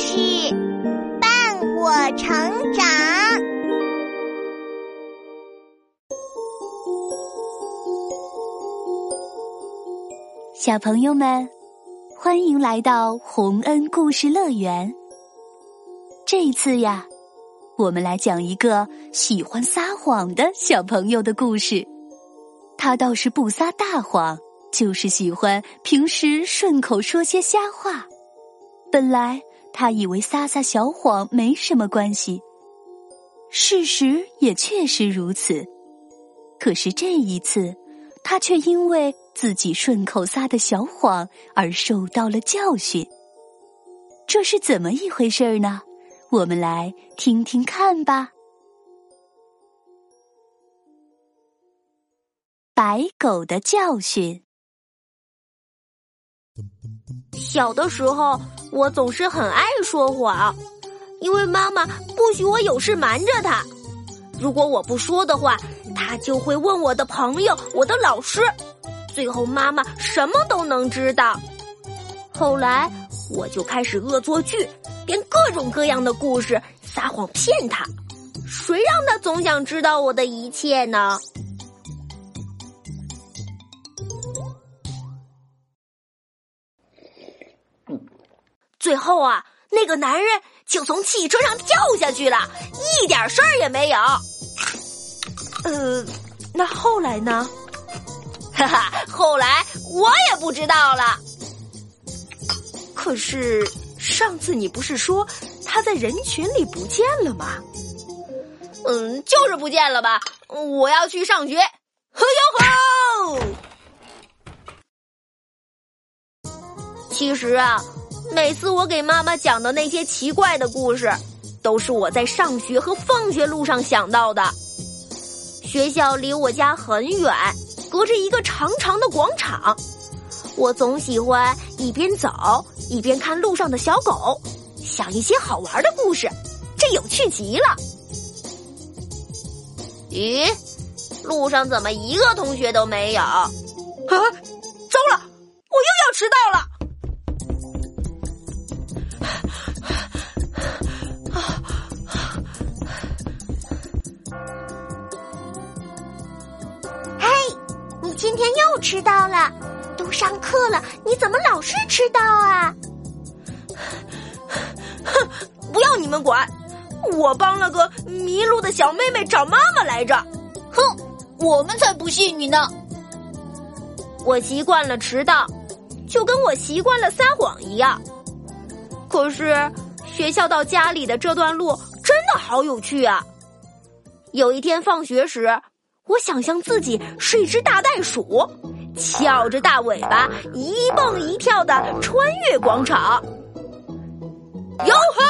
事伴我成长。小朋友们，欢迎来到洪恩故事乐园。这一次呀，我们来讲一个喜欢撒谎的小朋友的故事。他倒是不撒大谎。就是喜欢平时顺口说些瞎话。本来他以为撒撒小谎没什么关系，事实也确实如此。可是这一次，他却因为自己顺口撒的小谎而受到了教训。这是怎么一回事呢？我们来听听看吧。白狗的教训。小的时候，我总是很爱说谎，因为妈妈不许我有事瞒着她。如果我不说的话，她就会问我的朋友、我的老师，最后妈妈什么都能知道。后来，我就开始恶作剧，编各种各样的故事，撒谎骗她。谁让她总想知道我的一切呢？最后啊，那个男人就从汽车上跳下去了，一点事儿也没有。呃，那后来呢？哈哈，后来我也不知道了。可是上次你不是说他在人群里不见了吗？嗯，就是不见了吧。我要去上学。呵哟吼！其实啊。每次我给妈妈讲的那些奇怪的故事，都是我在上学和放学路上想到的。学校离我家很远，隔着一个长长的广场。我总喜欢一边走一边看路上的小狗，想一些好玩的故事，这有趣极了。咦，路上怎么一个同学都没有？啊，糟了，我又要迟到了。迟到了，都上课了，你怎么老是迟到啊？哼，不要你们管，我帮了个迷路的小妹妹找妈妈来着。哼，我们才不信你呢。我习惯了迟到，就跟我习惯了撒谎一样。可是学校到家里的这段路真的好有趣啊！有一天放学时。我想象自己是一只大袋鼠，翘着大尾巴，一蹦一跳的穿越广场。哟吼！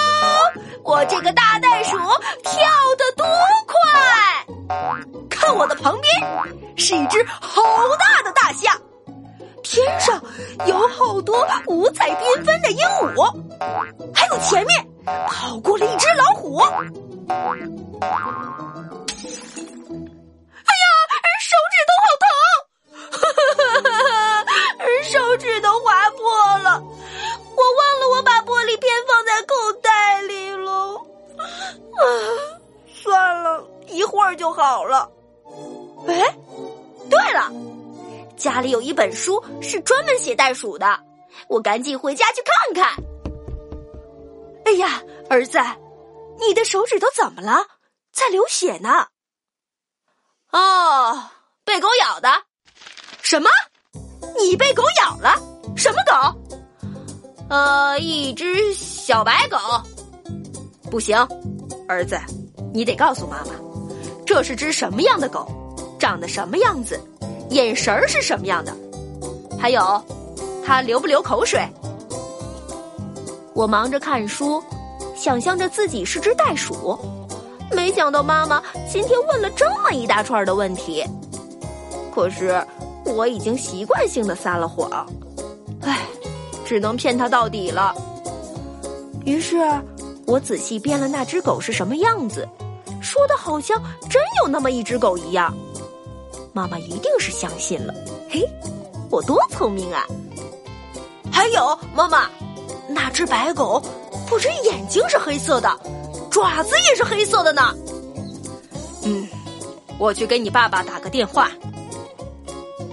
我这个大袋鼠跳得多快！看我的旁边，是一只好大的大象，天上有好多五彩缤纷的鹦鹉，还有前面跑过了一只老虎。哎呀，手指都好痛就好了。哎，对了，家里有一本书是专门写袋鼠的，我赶紧回家去看看。哎呀，儿子，你的手指头怎么了？在流血呢。哦，被狗咬的。什么？你被狗咬了？什么狗？呃，一只小白狗。不行，儿子，你得告诉妈妈。这是只什么样的狗？长得什么样子？眼神儿是什么样的？还有，它流不流口水？我忙着看书，想象着自己是只袋鼠，没想到妈妈今天问了这么一大串的问题。可是我已经习惯性的撒了谎，唉，只能骗他到底了。于是，我仔细编了那只狗是什么样子。说的好像真有那么一只狗一样，妈妈一定是相信了。嘿，我多聪明啊！还有，妈妈，那只白狗不止眼睛是黑色的，爪子也是黑色的呢。嗯，我去给你爸爸打个电话。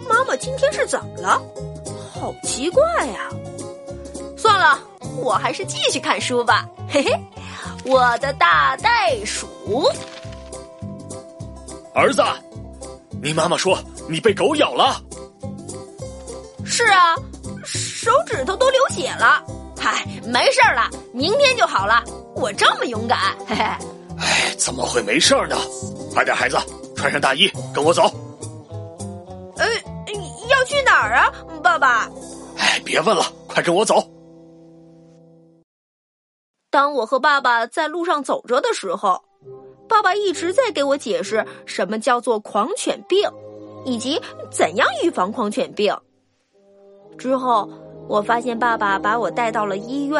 妈妈今天是怎么了？好奇怪呀！算了，我还是继续看书吧。嘿嘿，我的大袋鼠。儿子，你妈妈说你被狗咬了。是啊，手指头都流血了。嗨，没事了，明天就好了。我这么勇敢，嘿嘿。哎，怎么会没事呢？快点，孩子，穿上大衣，跟我走。呃，要去哪儿啊，爸爸？哎，别问了，快跟我走。当我和爸爸在路上走着的时候。爸爸一直在给我解释什么叫做狂犬病，以及怎样预防狂犬病。之后，我发现爸爸把我带到了医院，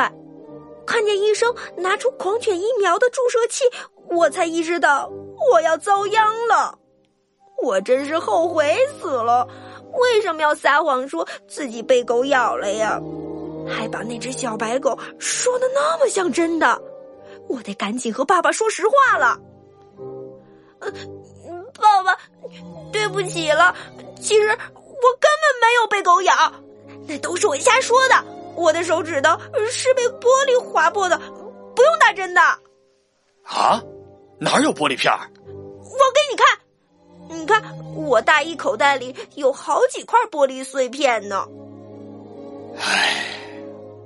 看见医生拿出狂犬疫苗的注射器，我才意识到我要遭殃了。我真是后悔死了！为什么要撒谎说自己被狗咬了呀？还把那只小白狗说的那么像真的，我得赶紧和爸爸说实话了。爸爸，对不起了。其实我根本没有被狗咬，那都是我瞎说的。我的手指头是被玻璃划破的，不用打针的。啊？哪有玻璃片？我给你看，你看我大衣口袋里有好几块玻璃碎片呢。唉，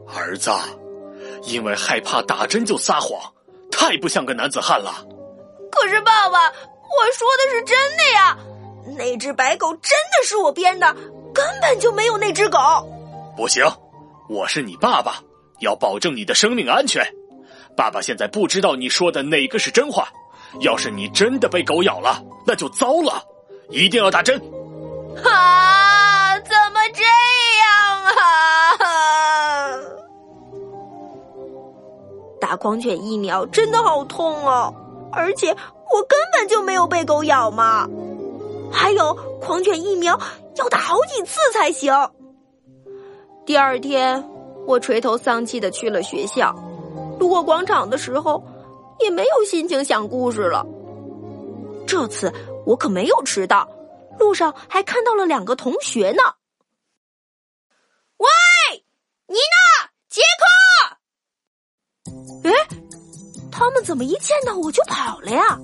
儿子，因为害怕打针就撒谎，太不像个男子汉了。可是爸爸，我说的是真的呀！那只白狗真的是我编的，根本就没有那只狗。不行，我是你爸爸，要保证你的生命安全。爸爸现在不知道你说的哪个是真话。要是你真的被狗咬了，那就糟了，一定要打针。啊！怎么这样啊？打狂犬疫苗真的好痛哦！而且我根本就没有被狗咬嘛，还有狂犬疫苗要打好几次才行。第二天，我垂头丧气的去了学校，路过广场的时候，也没有心情想故事了。这次我可没有迟到，路上还看到了两个同学呢。喂，妮娜，杰克？哎。他们怎么一见到我就跑了呀？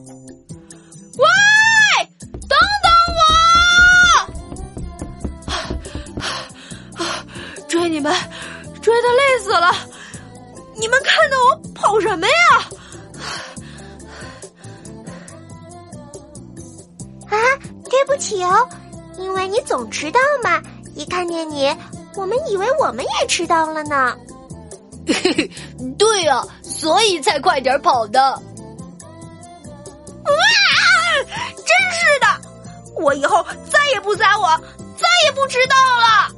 们，追的累死了！你们看到我跑什么呀？啊，对不起哦，因为你总迟到嘛，一看见你，我们以为我们也迟到了呢。对呀。所以才快点跑的！哇，真是的！我以后再也不撒谎，再也不迟到了。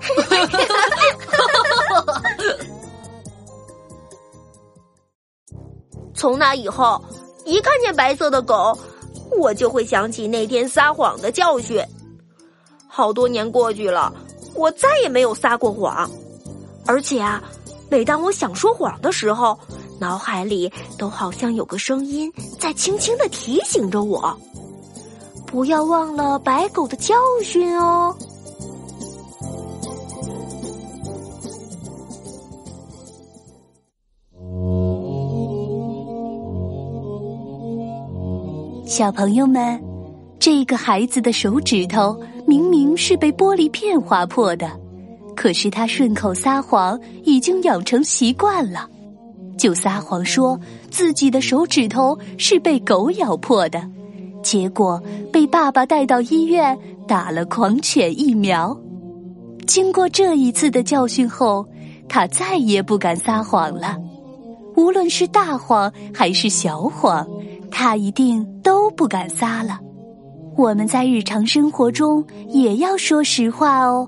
从那以后，一看见白色的狗，我就会想起那天撒谎的教训。好多年过去了，我再也没有撒过谎，而且啊。每当我想说谎的时候，脑海里都好像有个声音在轻轻的提醒着我：不要忘了白狗的教训哦。小朋友们，这个孩子的手指头明明是被玻璃片划破的。可是他顺口撒谎已经养成习惯了，就撒谎说自己的手指头是被狗咬破的，结果被爸爸带到医院打了狂犬疫苗。经过这一次的教训后，他再也不敢撒谎了。无论是大谎还是小谎，他一定都不敢撒了。我们在日常生活中也要说实话哦。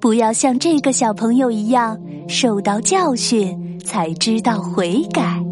不要像这个小朋友一样受到教训才知道悔改。